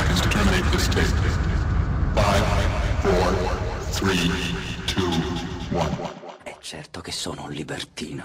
seconds to terminate this tape. Five, four, three, two, one. È certo che sono un libertino.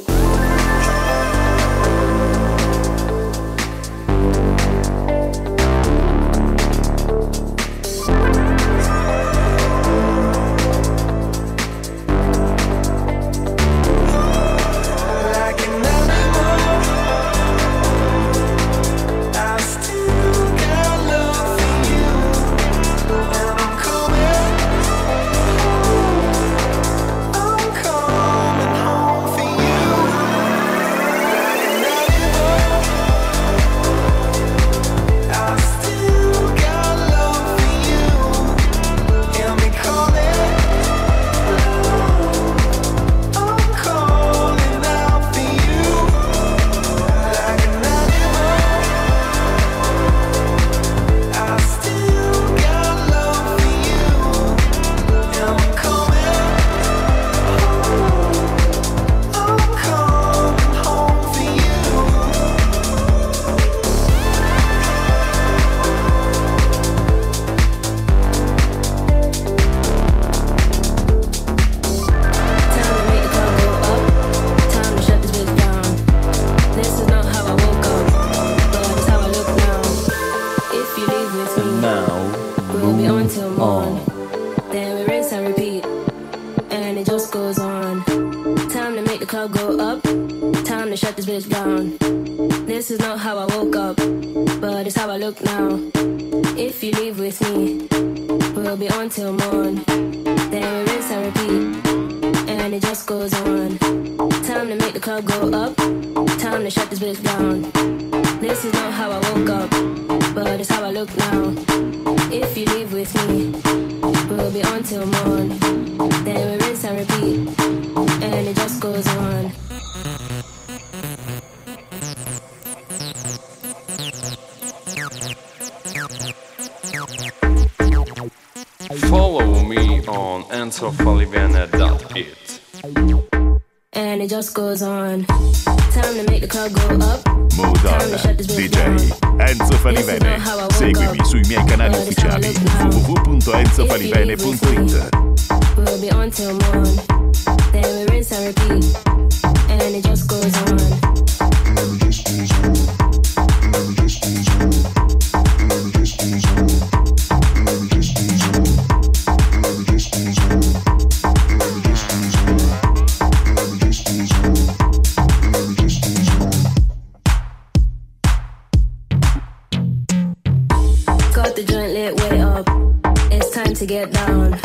got the joint lit, way up. It's time to get down.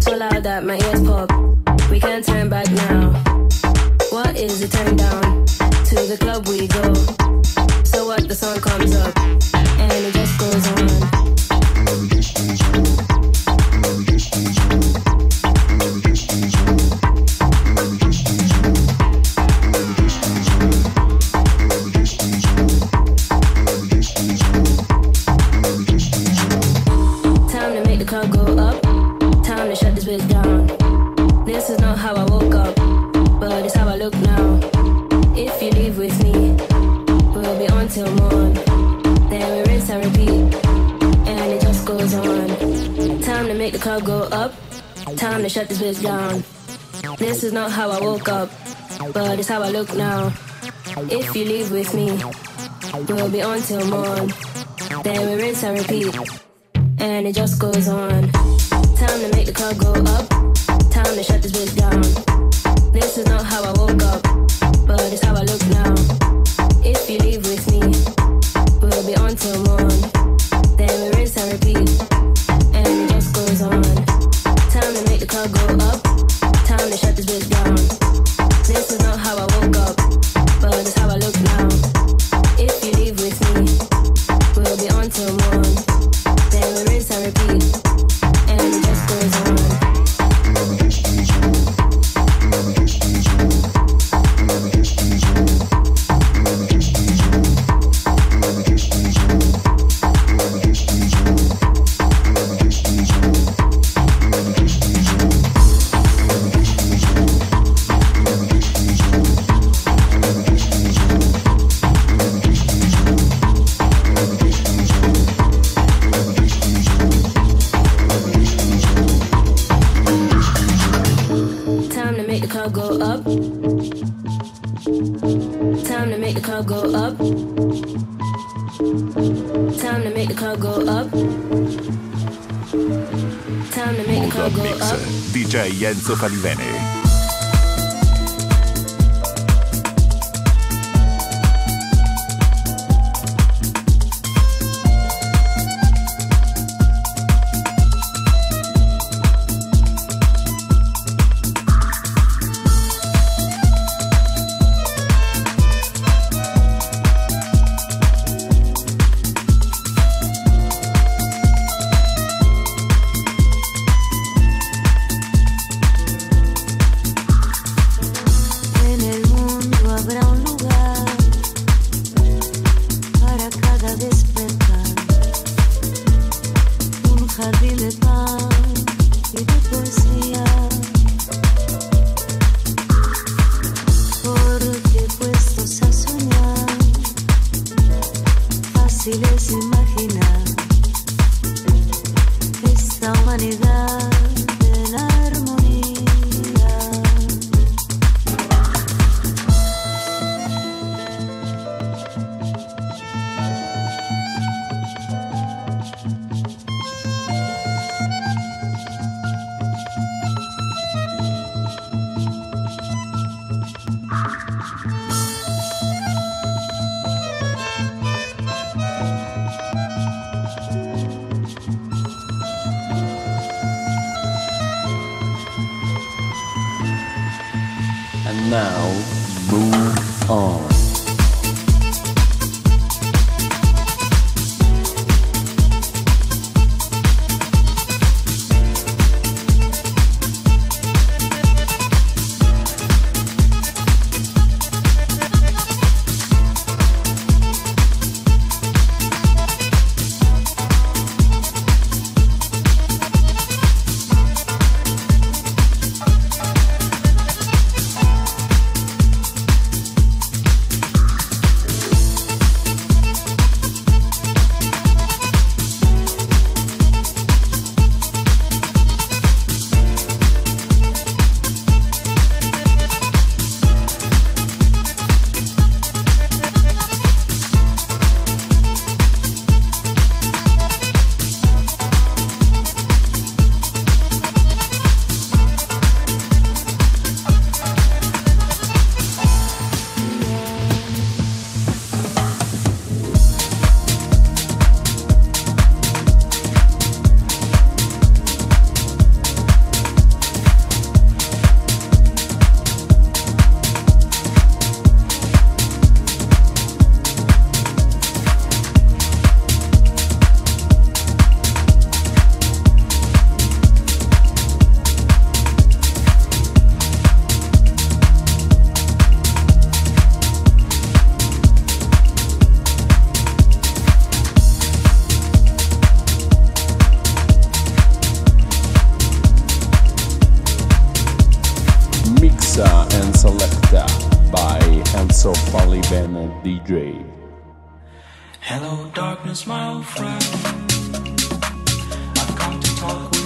So loud that my ears pop. We can't turn back now. What is the turn down? To the club we go. So what the song comes up, and it just goes on. woke up, but it's how I look now. If you leave with me, we'll be on till morn. Then we rinse and repeat, and it just goes on. Time to make the club go up. di Enzo Falivene. now move on. Hello, darkness, my old friend. I've come to talk with you.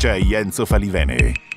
DJ Enzo Falivene.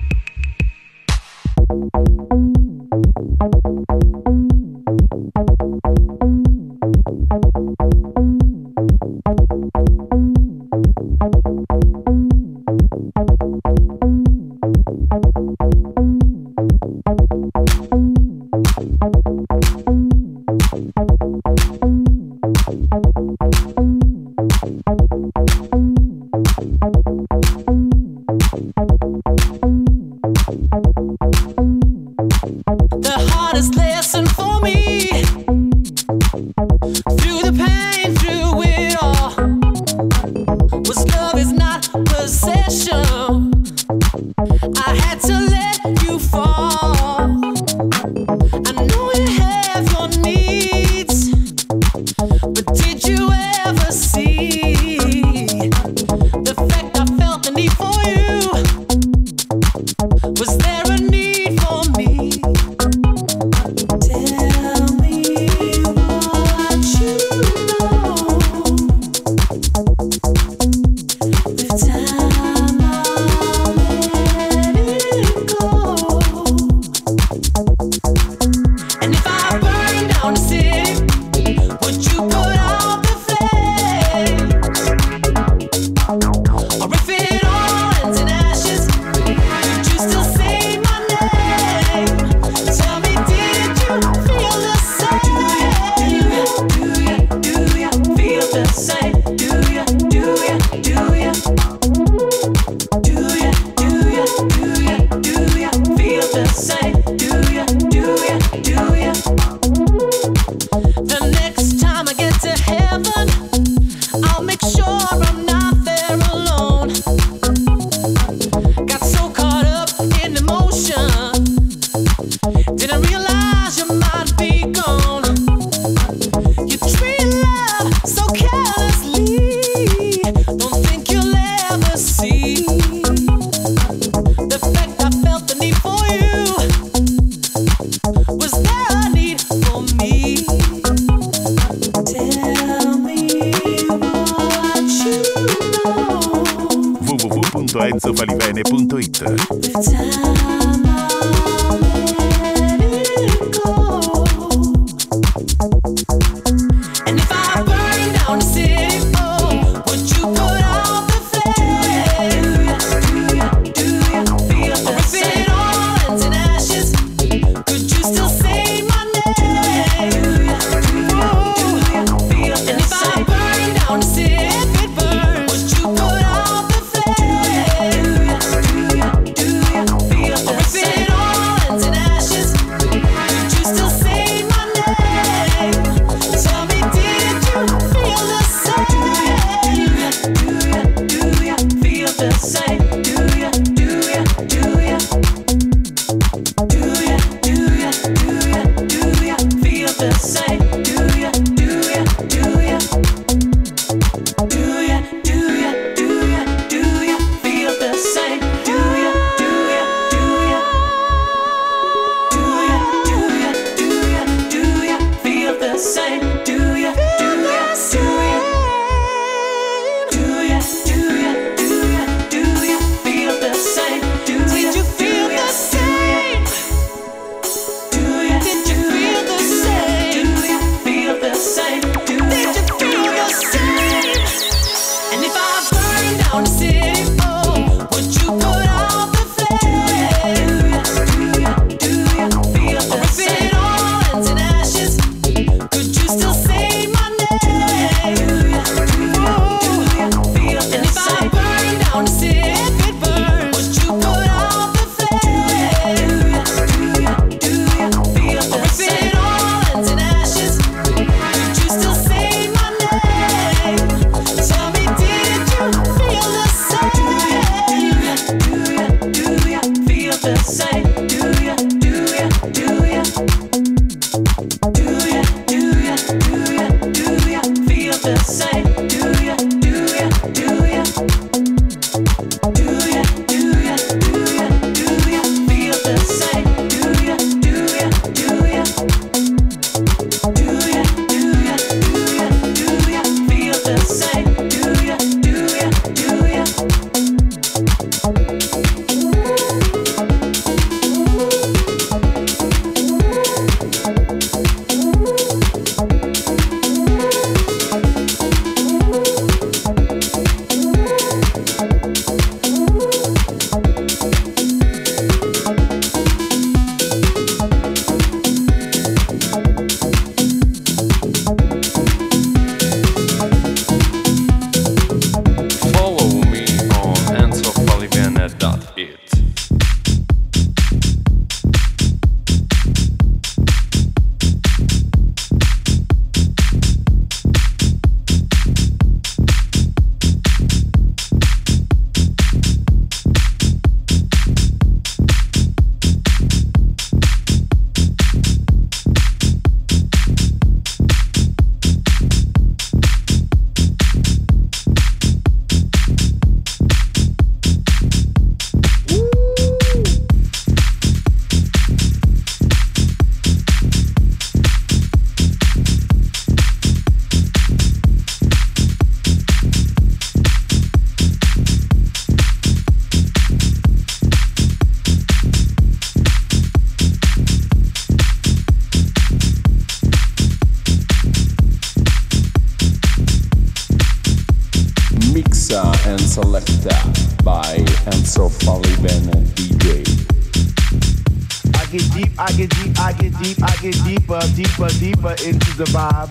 the vibe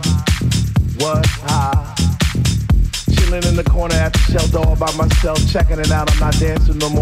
was high. Chilling in the corner at the shelter all by myself, checking it out. I'm not dancing no more.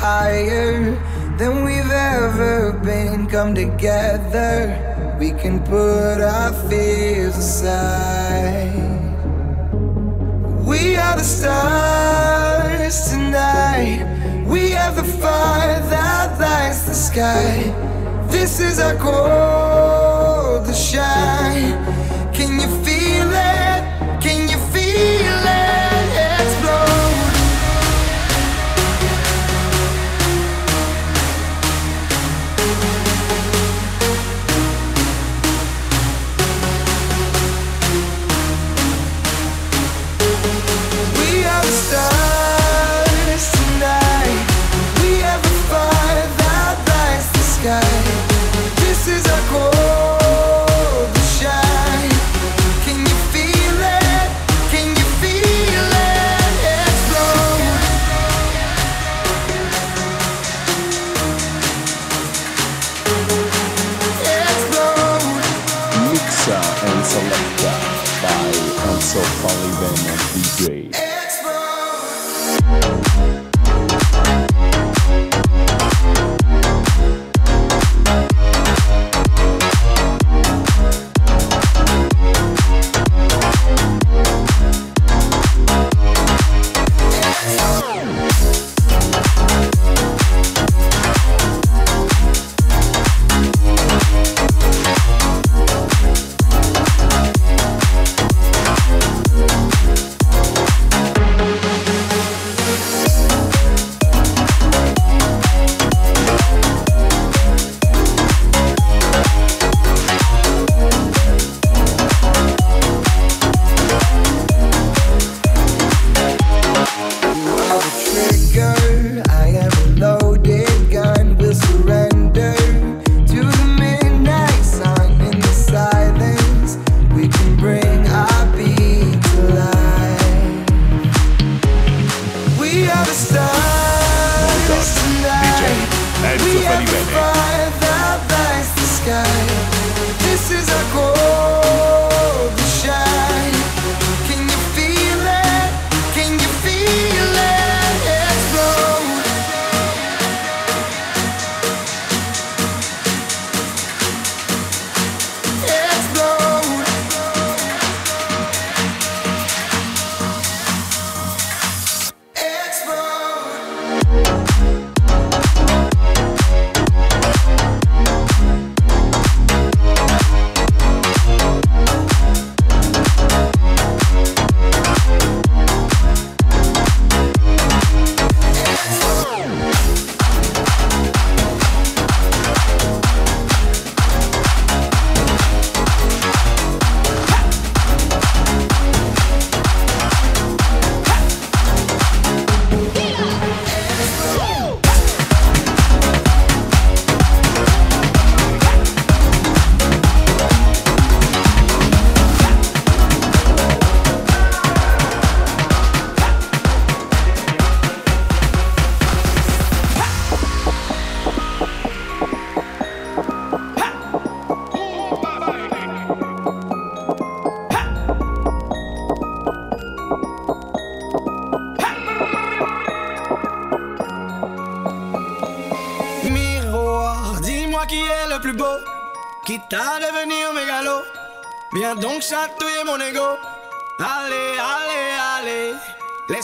higher than we've ever been. Come together, we can put our fears aside. We are the stars tonight. We have the fire that lights the sky. This is our goal to shine.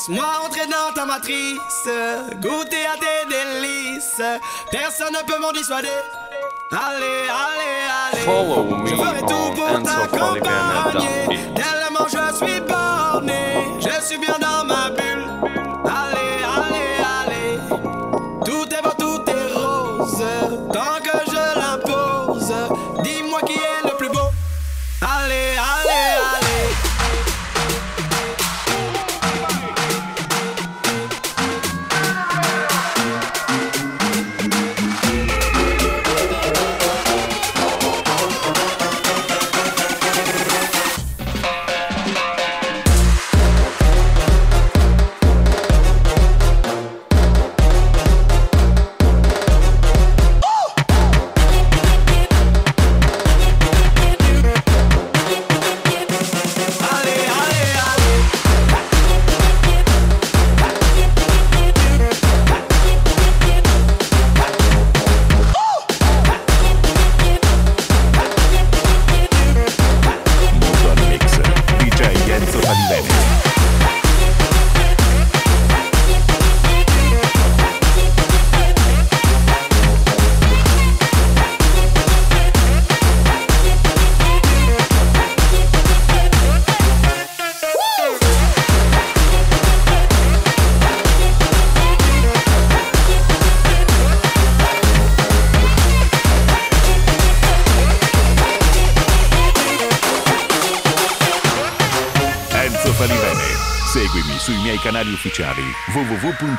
Moi entrer dans ta matrice, goûter à tes délices. Personne ne peut m'en dissuader. Allez, allez, allez. Follow me je ferai tout pour t'accompagner. Tellement je suis borné, je suis bien dans ma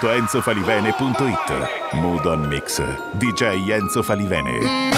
www.enzofalivene.it Mood on Mix. DJ Enzo Falivene.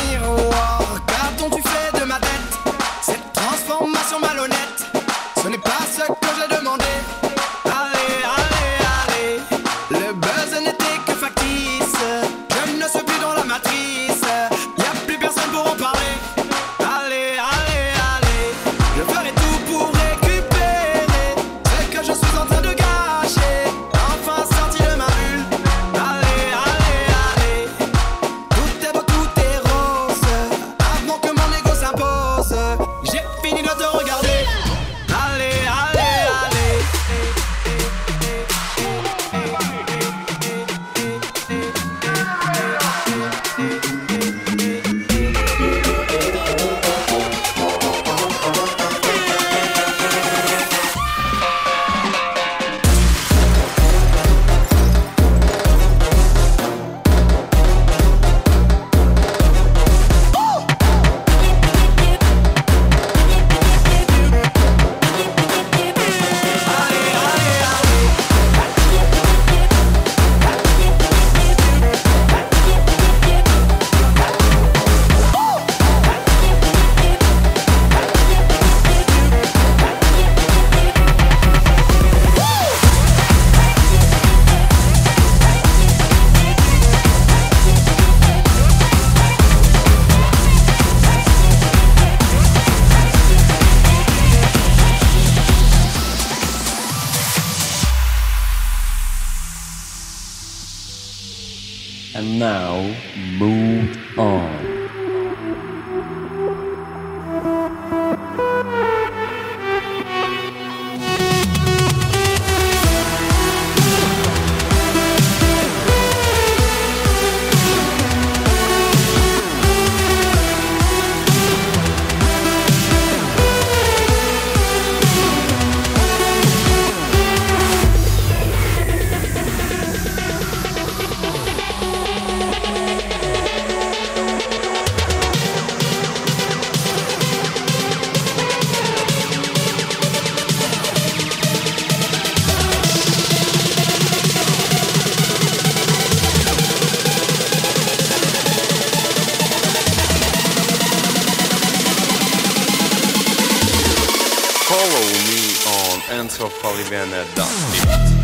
so probably and Dust Beat.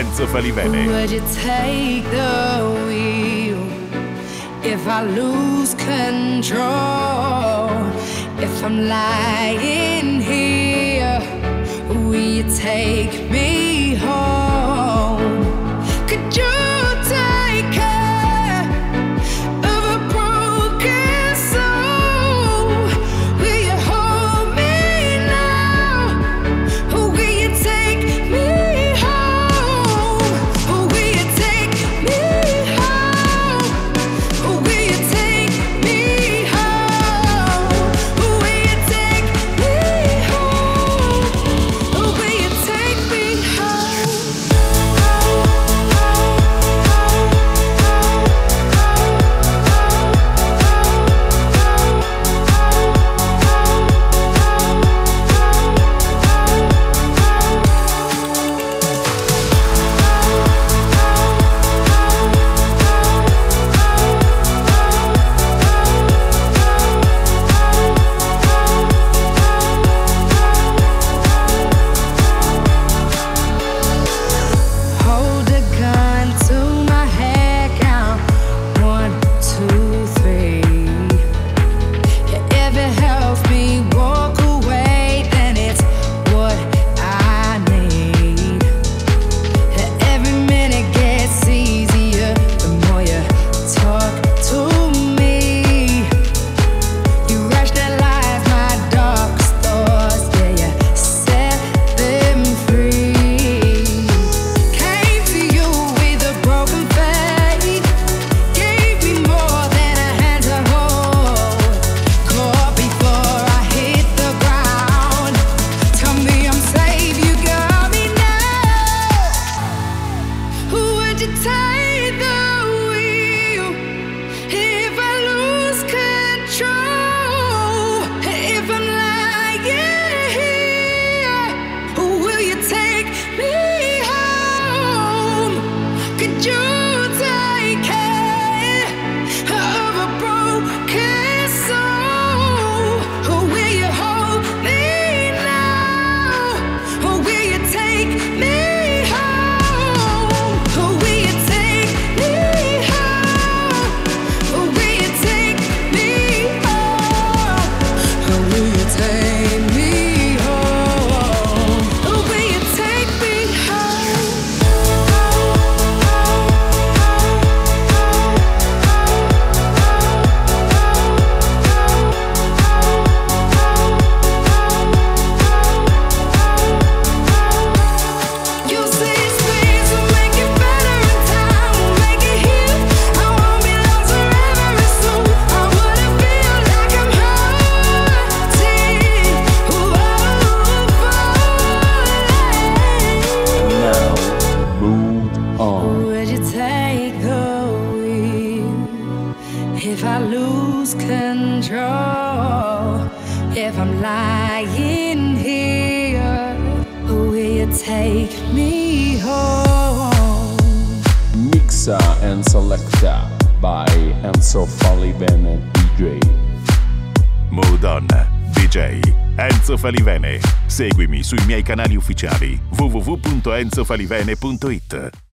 Lorenzo Would you take the wheel if I lose control? If I'm lying here, will you take me home? Ufficiali. www.enzofalivene.it